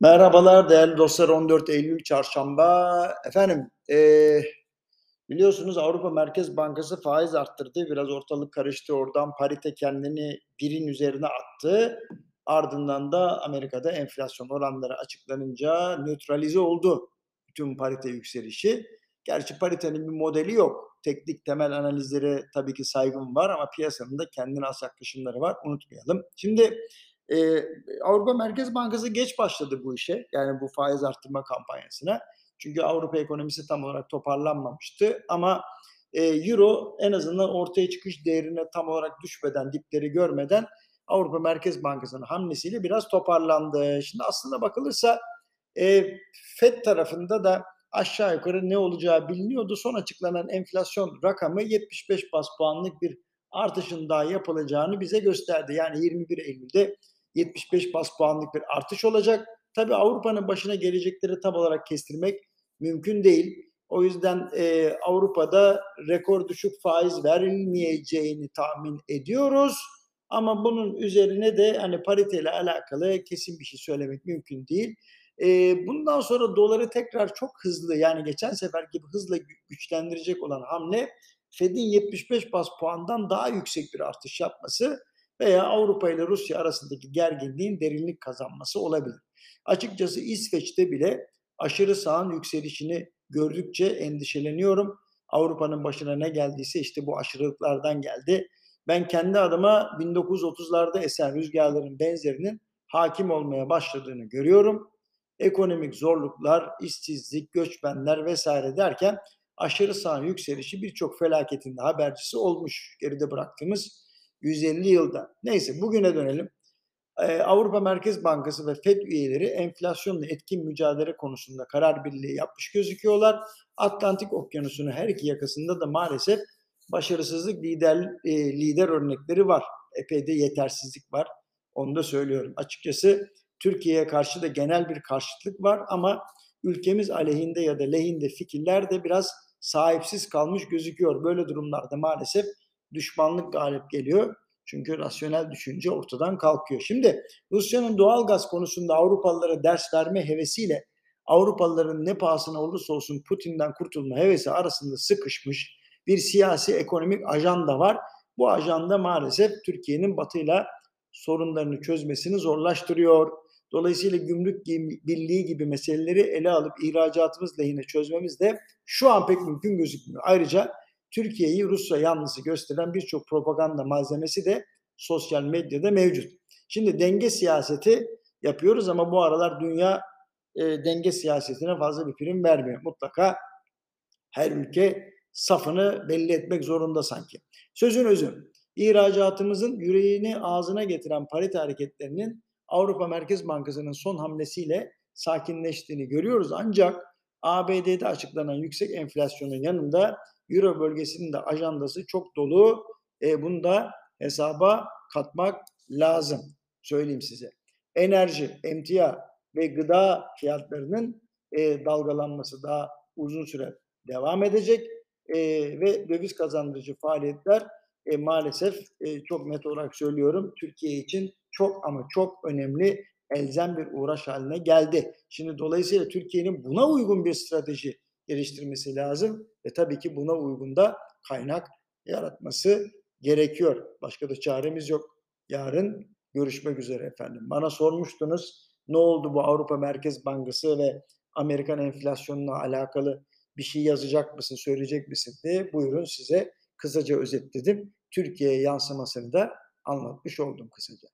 Merhabalar değerli dostlar 14 Eylül Çarşamba. Efendim eee, biliyorsunuz Avrupa Merkez Bankası faiz arttırdı. Biraz ortalık karıştı. Oradan parite kendini birin üzerine attı. Ardından da Amerika'da enflasyon oranları açıklanınca nötralize oldu bütün parite yükselişi. Gerçi paritenin bir modeli yok. Teknik temel analizlere tabii ki saygım var ama piyasanın da kendine has yaklaşımları var. Unutmayalım. Şimdi Eee, Avrupa Merkez Bankası geç başladı bu işe, yani bu faiz arttırma kampanyasına. Çünkü Avrupa ekonomisi tam olarak toparlanmamıştı ama eee, euro en azından ortaya çıkış değerine tam olarak düşmeden, dipleri görmeden Avrupa Merkez Bankası'nın hamlesiyle biraz toparlandı. Şimdi aslında bakılırsa eee, FED tarafında da aşağı yukarı ne olacağı biliniyordu. Son açıklanan enflasyon rakamı 75 bas puanlık bir artışın daha yapılacağını bize gösterdi. Yani 21 Eylül'de 75 bas puanlık bir artış olacak. Tabi Avrupa'nın başına gelecekleri tam olarak kestirmek mümkün değil. O yüzden e, Avrupa'da rekor düşük faiz verilmeyeceğini tahmin ediyoruz. Ama bunun üzerine de hani pariteyle alakalı kesin bir şey söylemek mümkün değil. E, bundan sonra doları tekrar çok hızlı yani geçen sefer gibi hızla güçlendirecek olan hamle Fed'in 75 bas puandan daha yüksek bir artış yapması veya Avrupa ile Rusya arasındaki gerginliğin derinlik kazanması olabilir. Açıkçası İsveç'te bile aşırı sağın yükselişini gördükçe endişeleniyorum. Avrupa'nın başına ne geldiyse işte bu aşırılıklardan geldi. Ben kendi adıma 1930'larda esen rüzgarların benzerinin hakim olmaya başladığını görüyorum. Ekonomik zorluklar, işsizlik, göçmenler vesaire derken aşırı sağın yükselişi birçok felaketin de habercisi olmuş geride bıraktığımız 150 yılda. Neyse bugüne dönelim. Ee, Avrupa Merkez Bankası ve FED üyeleri enflasyonla etkin mücadele konusunda karar birliği yapmış gözüküyorlar. Atlantik Okyanusu'nun her iki yakasında da maalesef başarısızlık lider e, lider örnekleri var. Epey de yetersizlik var. Onu da söylüyorum. Açıkçası Türkiye'ye karşı da genel bir karşıtlık var ama ülkemiz aleyhinde ya da lehinde fikirler de biraz sahipsiz kalmış gözüküyor. Böyle durumlarda maalesef düşmanlık galip geliyor. Çünkü rasyonel düşünce ortadan kalkıyor. Şimdi Rusya'nın doğal gaz konusunda Avrupalılara ders verme hevesiyle Avrupalıların ne pahasına olursa olsun Putin'den kurtulma hevesi arasında sıkışmış bir siyasi ekonomik ajanda var. Bu ajanda maalesef Türkiye'nin batıyla sorunlarını çözmesini zorlaştırıyor. Dolayısıyla gümrük birliği gibi meseleleri ele alıp ihracatımız lehine çözmemiz de şu an pek mümkün gözükmüyor. Ayrıca Türkiye'yi Rusya yanlısı gösteren birçok propaganda malzemesi de sosyal medyada mevcut. Şimdi denge siyaseti yapıyoruz ama bu aralar dünya e, denge siyasetine fazla bir prim vermiyor. Mutlaka her ülke safını belli etmek zorunda sanki. Sözün özü, ihracatımızın yüreğini ağzına getiren parite hareketlerinin Avrupa Merkez Bankası'nın son hamlesiyle sakinleştiğini görüyoruz. Ancak ABD'de açıklanan yüksek enflasyonun yanında Euro bölgesinin de ajandası çok dolu. E, bunu da hesaba katmak lazım. Söyleyeyim size. Enerji, emtia ve gıda fiyatlarının e, dalgalanması daha uzun süre devam edecek e, ve döviz kazandırıcı faaliyetler e, maalesef e, çok net olarak söylüyorum Türkiye için çok ama çok önemli elzem bir uğraş haline geldi. Şimdi dolayısıyla Türkiye'nin buna uygun bir strateji geliştirmesi lazım ve tabii ki buna uygun da kaynak yaratması gerekiyor. Başka da çaremiz yok. Yarın görüşmek üzere efendim. Bana sormuştunuz ne oldu bu Avrupa Merkez Bankası ve Amerikan enflasyonuna alakalı bir şey yazacak mısın, söyleyecek misin diye buyurun size kısaca özetledim. Türkiye'ye yansımasını da anlatmış oldum kısaca.